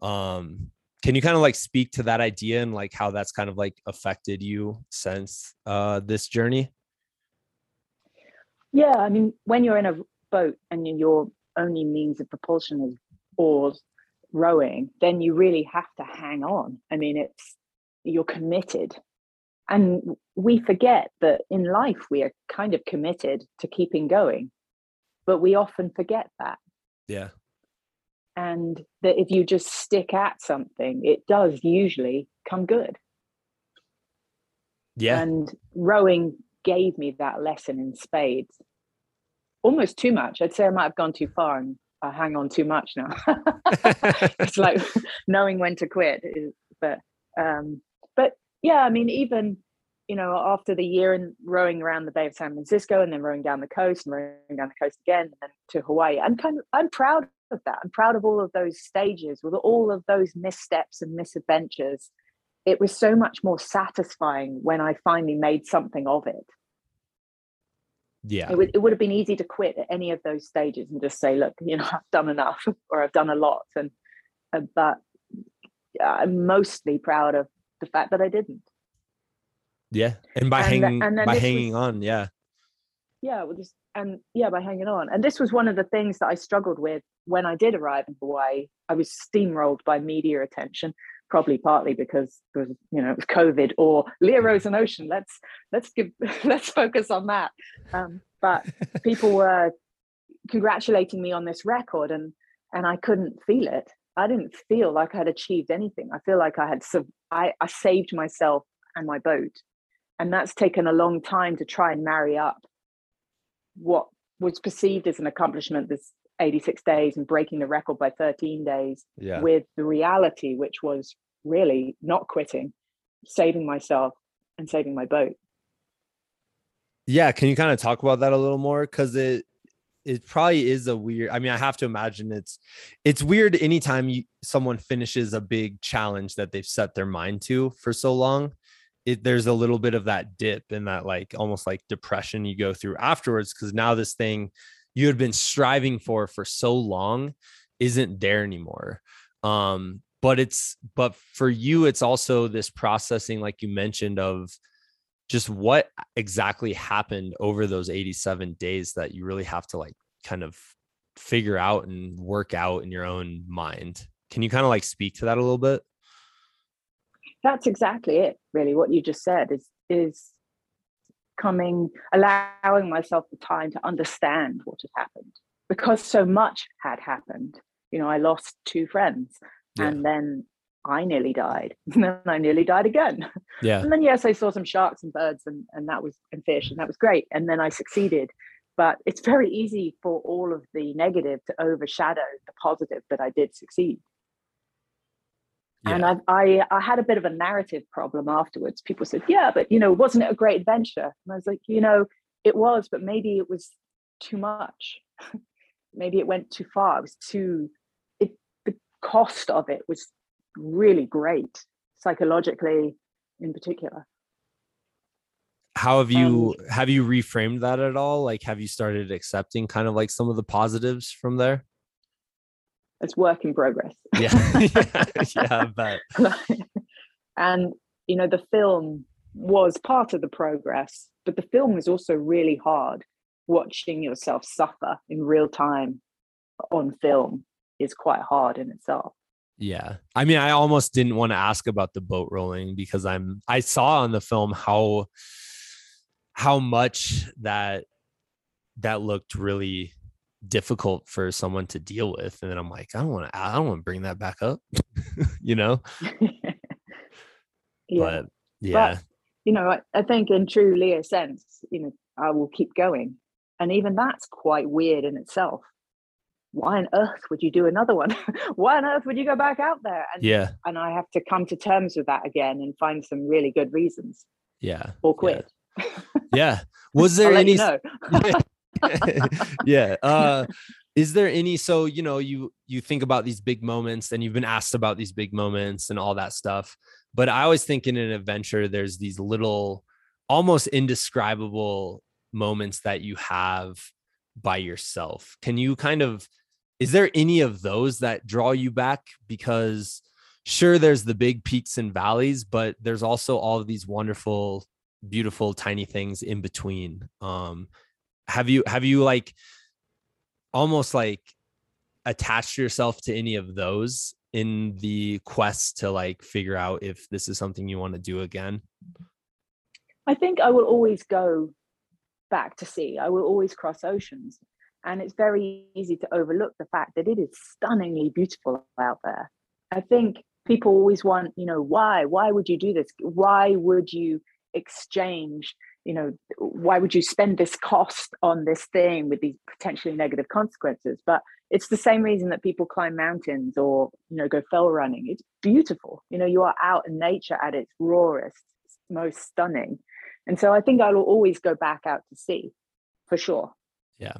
Um, can you kind of like speak to that idea and like how that's kind of like affected you since uh, this journey? Yeah, I mean, when you're in a boat and your only means of propulsion is oars, rowing, then you really have to hang on. I mean, it's you're committed. And we forget that in life we are kind of committed to keeping going, but we often forget that. Yeah. And that if you just stick at something, it does usually come good. Yeah. And rowing gave me that lesson in spades. Almost too much. I'd say I might have gone too far and I hang on too much now. it's like knowing when to quit. But um, but yeah, I mean, even you know, after the year and rowing around the Bay of San Francisco and then rowing down the coast and rowing down the coast again and then to Hawaii, I'm kind of I'm proud of that. I'm proud of all of those stages with all of those missteps and misadventures. It was so much more satisfying when I finally made something of it. Yeah. It would, it would have been easy to quit at any of those stages and just say, look, you know, I've done enough or I've done a lot. And, uh, but I'm mostly proud of the fact that I didn't. Yeah. And by and hanging, and by hanging was, on. Yeah. Yeah. Well, just, and yeah, by hanging on. And this was one of the things that I struggled with when I did arrive in Hawaii. I was steamrolled by media attention probably partly because it was you know it was covid or lia rows an ocean. Let's let's give let's focus on that. Um, but people were congratulating me on this record and and i couldn't feel it. I didn't feel like I had achieved anything. I feel like i had I, I saved myself and my boat. And that's taken a long time to try and marry up what was perceived as an accomplishment this 86 days and breaking the record by 13 days yeah. with the reality, which was really not quitting, saving myself and saving my boat. Yeah, can you kind of talk about that a little more? Because it it probably is a weird. I mean, I have to imagine it's it's weird anytime you someone finishes a big challenge that they've set their mind to for so long. It, there's a little bit of that dip and that like almost like depression you go through afterwards because now this thing you had been striving for for so long isn't there anymore. Um but it's but for you it's also this processing like you mentioned of just what exactly happened over those 87 days that you really have to like kind of figure out and work out in your own mind. Can you kind of like speak to that a little bit that's exactly it really what you just said is is coming, allowing myself the time to understand what had happened because so much had happened. You know, I lost two friends yeah. and then I nearly died. And then I nearly died again. Yeah. And then yes, I saw some sharks and birds and, and that was and fish and that was great. And then I succeeded. But it's very easy for all of the negative to overshadow the positive that I did succeed. Yeah. And I, I, I had a bit of a narrative problem afterwards. People said, "Yeah, but you know, wasn't it a great adventure?" And I was like, "You know, it was, but maybe it was too much. maybe it went too far. It was too. It the cost of it was really great psychologically, in particular." How have you um, have you reframed that at all? Like, have you started accepting kind of like some of the positives from there? It's work in progress. Yeah, yeah, yeah, but and you know the film was part of the progress, but the film was also really hard. Watching yourself suffer in real time on film is quite hard in itself. Yeah. I mean, I almost didn't want to ask about the boat rolling because I'm I saw on the film how how much that that looked really difficult for someone to deal with and then i'm like i don't want to i don't want to bring that back up you know? Yeah. But, yeah. but, you know I, I, think in true lia sense you know i will keep going and even that's quite weird in itself. Why on earth would you do another one? Why on earth would you go back out there? And yeah. and i have to come to terms with that again and find some really good reasons. Yeah or quit. Yeah, yeah. was there any you know. yeah uh is there any so you know you you think about these big moments and you've been asked about these big moments and all that stuff but i always think in an adventure there's these little almost indescribable moments that you have by yourself. Can you kind of is there any of those that draw you back? Because sure there's the big peaks and valleys but there's also all of these wonderful beautiful tiny things in between um have you have you like almost like attached yourself to any of those in the quest to like figure out if this is something you want to do again? I think I will always go back to sea. I will always cross oceans. And it's very easy to overlook the fact that it is stunningly beautiful out there. I think people always want, you know, why? Why would you do this? Why would you exchange you know why would you spend this cost on this thing with these potentially negative consequences? But it's the same reason that people climb mountains or you know go fell running. It's beautiful. You know you are out in nature at its rawest most stunning. And so i think i will always go back out to sea for sure. Yeah.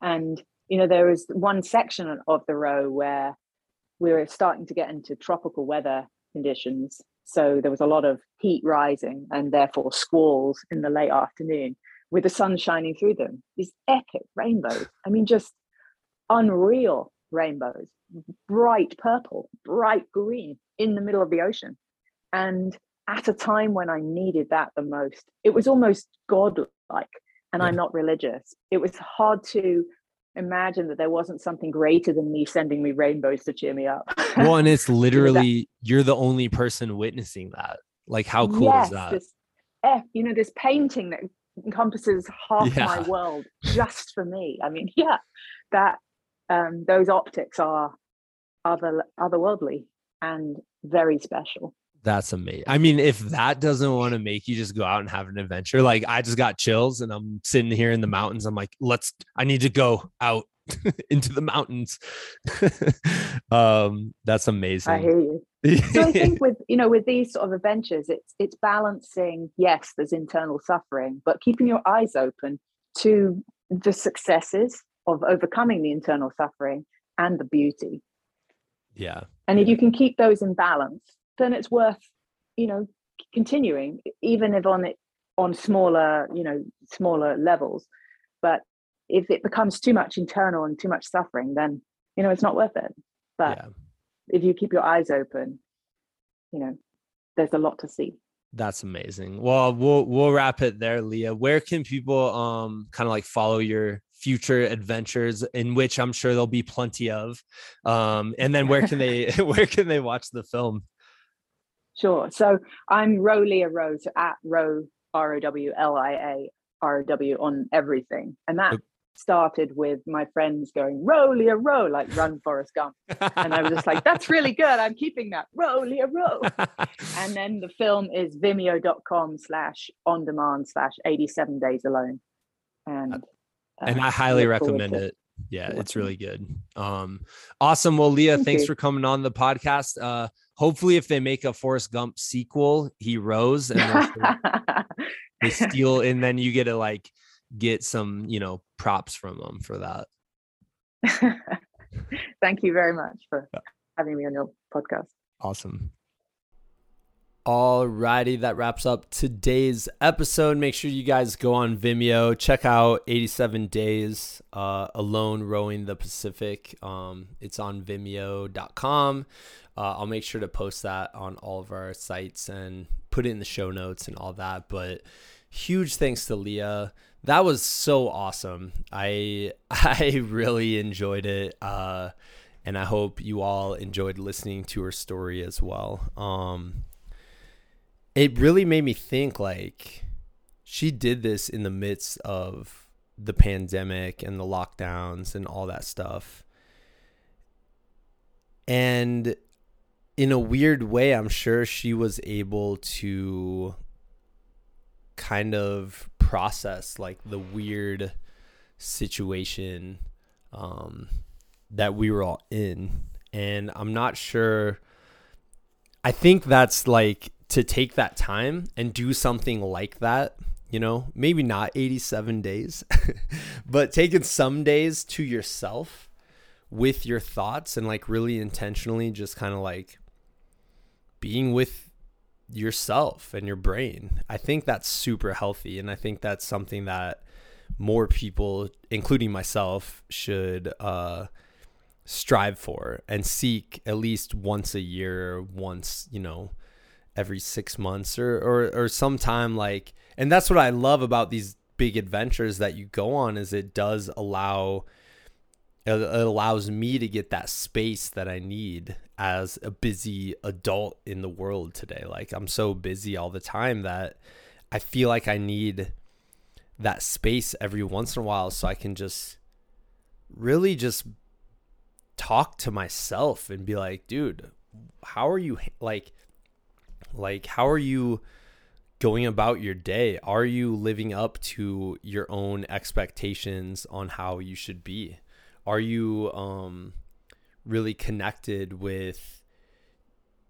And you know there was one section of the row where we were starting to get into tropical weather conditions so there was a lot of heat rising and therefore squalls in the late afternoon with the sun shining through them. These epic rainbows. I mean, just unreal rainbows, bright purple, bright green in the middle of the ocean. And at a time when I needed that the most, it was almost godlike. And. I'm not religious. It was hard to imagine that there wasn't something greater than me sending me rainbows to cheer me up. well, and it's literally you're the only person witnessing that. Like, how cool yes, is that? This, eh, you know, this painting that encompasses half yeah. my world just for me. I mean, yeah, that um, those optics are other otherworldly and very special. That's amazing. I mean, if that doesn't want to make you just go out and have an adventure, like I just got chills and I'm sitting here in the mountains. I'm like, let's, I need to go out into the mountains. um, that's amazing. I hear you. so I think with you know with these sort of adventures, it's it's balancing. Yes, there's internal suffering, but keeping your eyes open to the successes of overcoming the internal suffering and the beauty. Yeah. And if you can keep those in balance, then it's worth you know continuing even if on it on smaller you know smaller levels. But if it becomes too much internal and too much suffering then you know it's not worth it. But yeah. if you keep your eyes open you know there's a lot to see. That's amazing. Well we'll we'll wrap it there lia. Where can people um kind of like follow your future adventures in which i'm sure there'll be plenty of um and then where can they where can they watch the film Sure. So I'm Rowlia Row, so at Row R O W L I A R O W on everything, and that started with my friends going Rowlia Row, like Run Forrest Gump, and I was just like, that's really good. I'm keeping that. Rowlia Row. and then the film is Vimeo.com slash on demand slash 87 days alone, and uh, and I highly recommend it. Yeah it's really good. Um awesome. Well lia Thank thanks you. for coming on the podcast. Uh hopefully if they make a Forrest Gump sequel, he rows and they steal, and then you get to like get some, you know, props from them for that. Thank you very much for having me on your podcast. Awesome. Alrighty, that wraps up today's episode. Make sure you guys go on Vimeo, check out 87 Days uh, Alone Rowing the Pacific. Um, it's on vimeo.com. Uh, I'll make sure to post that on all of our sites and put it in the show notes and all that. But huge thanks to Lia. That was so awesome. I I really enjoyed it. Uh, and I hope you all enjoyed listening to her story as well. Um, it really made me think like she did this in the midst of the pandemic and the lockdowns and all that stuff. And in a weird way, I'm sure she was able to kind of process like the weird situation um, that we were all in. And I'm not sure. I think that's like to take that time and do something like that, you know, maybe not 87 days, but taking some days to yourself with your thoughts and like really intentionally just kind of like being with yourself and your brain. I think that's super healthy. And I think that's something that more people, including myself, should uh, strive for and seek at least once a year, once, you know, every six months or, or, or sometime like, and that's what I love about these big adventures that you go on is it does allow it allows me to get that space that I need as a busy adult in the world today. Like I'm so busy all the time that I feel like I need that space every once in a while so I can just really just talk to myself and be like, dude, how are you like like how are you going about your day? Are you living up to your own expectations on how you should be? Are you um really connected with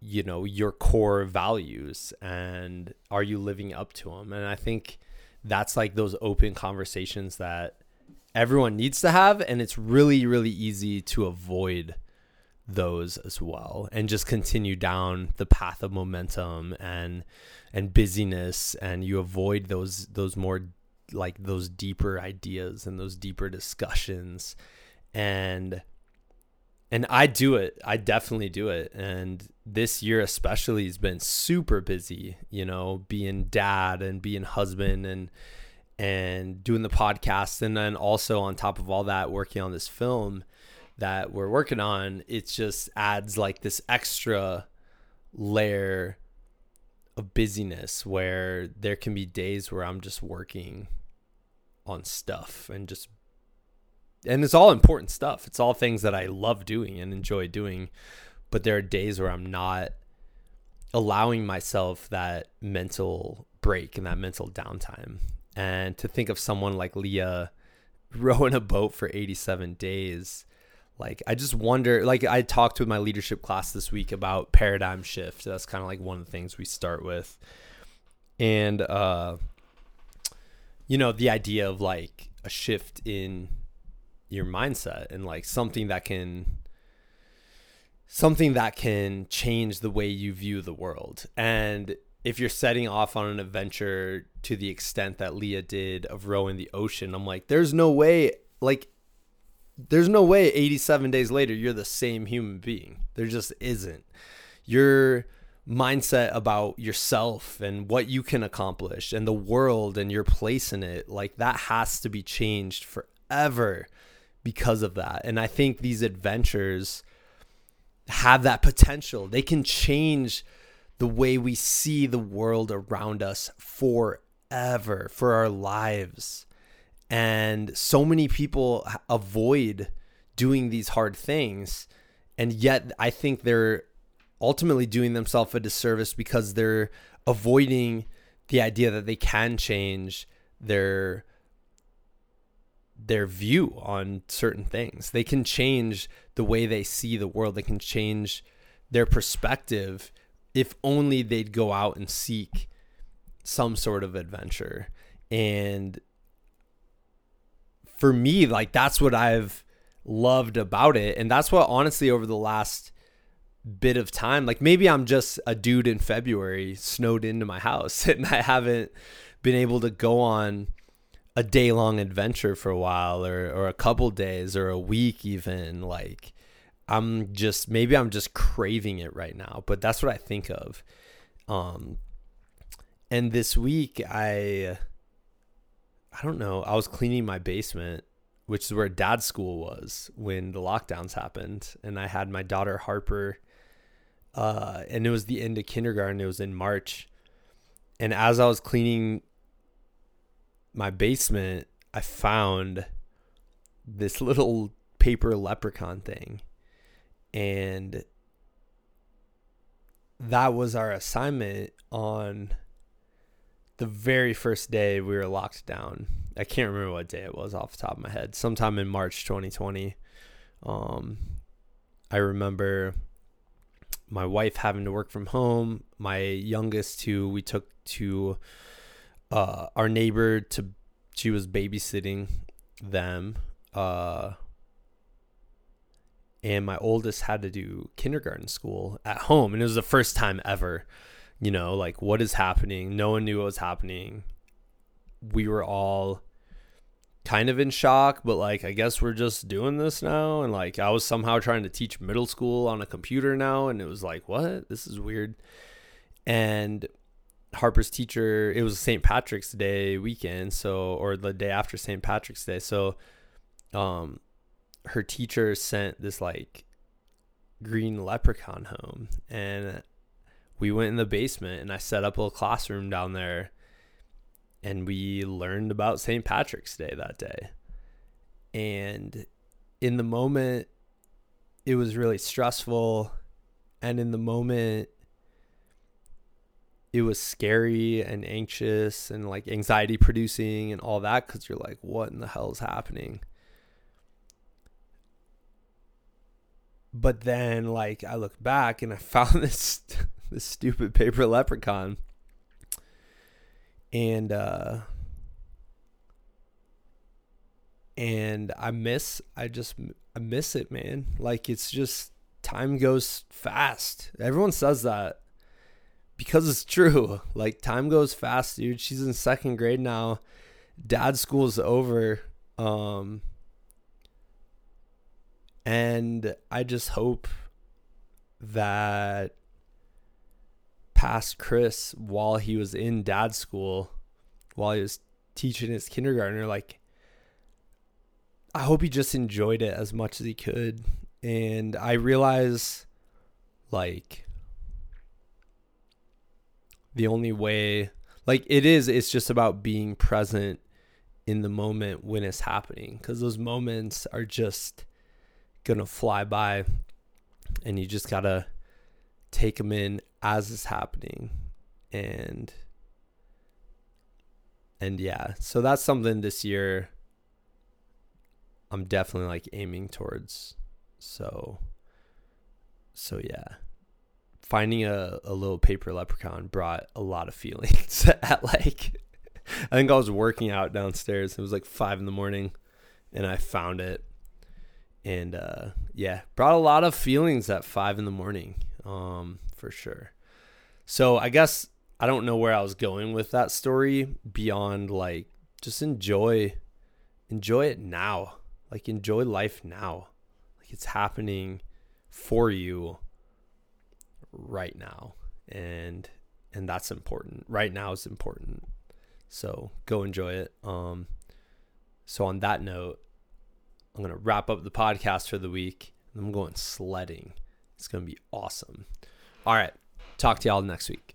you know your core values and are you living up to them? And I think that's like those open conversations that everyone needs to have and it's really really easy to avoid those as well and just continue down the path of momentum and and busyness and you avoid those those more like those deeper ideas and those deeper discussions and and I do it. I definitely do it. And this year especially has been super busy, you know, being dad and being husband and and doing the podcast and then also on top of all that working on this film that we're working on, it just adds like this extra layer of busyness where there can be days where I'm just working on stuff and just and it's all important stuff. It's all things that I love doing and enjoy doing. But there are days where I'm not allowing myself that mental break and that mental downtime. And to think of someone like Lia rowing a boat for 87 days, like I just wonder, like I talked with my leadership class this week about paradigm shift. That's kind of like one of the things we start with. And, uh, you know, the idea of like a shift in your mindset and like something that can something that can change the way you view the world. And if you're setting off on an adventure to the extent that Lia did of rowing the ocean, I'm like, there's no way, like, there's no way 87 days later you're the same human being. There just isn't. Your mindset about yourself and what you can accomplish and the world and your place in it, like, that has to be changed forever because of that. And I think these adventures have that potential. They can change the way we see the world around us forever, for our lives. And so many people avoid doing these hard things. And yet, I think they're ultimately doing themselves a disservice because they're avoiding the idea that they can change their their view on certain things. They can change the way they see the world. They can change their perspective if only they'd go out and seek some sort of adventure. And for me, like that's what I've loved about it. And that's what honestly over the last bit of time, like maybe I'm just a dude in February snowed into my house and I haven't been able to go on a day long adventure for a while or or a couple days or a week even like I'm just maybe I'm just craving it right now but that's what I think of. Um and this week I I don't know I was cleaning my basement which is where dad's school was when the lockdowns happened and I had my daughter Harper uh and it was the end of kindergarten it was in March. And as I was cleaning my basement, I found this little paper leprechaun thing. And that was our assignment on the very first day we were locked down. I can't remember what day it was off the top of my head. Sometime in March 2020. Um, I remember my wife having to work from home. My youngest two, we took to uh, our neighbor to. She was babysitting them. Uh, and my oldest had to do kindergarten school at home and it was the first time ever you know like what is happening no one knew what was happening we were all kind of in shock but like i guess we're just doing this now and like i was somehow trying to teach middle school on a computer now and it was like what this is weird and harper's teacher it was st patrick's day weekend so or the day after st patrick's day so um her teacher sent this like green leprechaun home and we went in the basement and I set up a little classroom down there and we learned about St. Patrick's Day that day. And in the moment it was really stressful and in the moment it was scary and anxious and like anxiety producing and all that cuz you're like what in the hell is happening? but then like I look back and I found this this stupid paper leprechaun. And uh and I miss I just I miss it man. Like it's just time goes fast. Everyone says that because it's true. Like time goes fast dude. She's in second grade now. Dad school's over um and I just hope that past Chris, while he was in dad school, while he was teaching his kindergartner, like, I hope he just enjoyed it as much as he could. And I realize, like, the only way, like, it is, it's just about being present in the moment when it's happening. Because those moments are just gonna fly by and you just gotta take them in as it's happening and and yeah so that's something this year i'm definitely like aiming towards so so yeah finding a, a little paper leprechaun brought a lot of feelings at like i think i was working out downstairs it was like five in the morning and i found it and uh, yeah, brought a lot of feelings at five in the morning, um, for sure. So I guess I don't know where I was going with that story beyond like just enjoy, enjoy it now. Like enjoy life now, like it's happening for you right now, and and that's important. Right now is important. So go enjoy it. Um, so on that note, I'm to wrap up the podcast for the week. I'm going sledding. It's to be awesome. All right. Talk to y'all next week.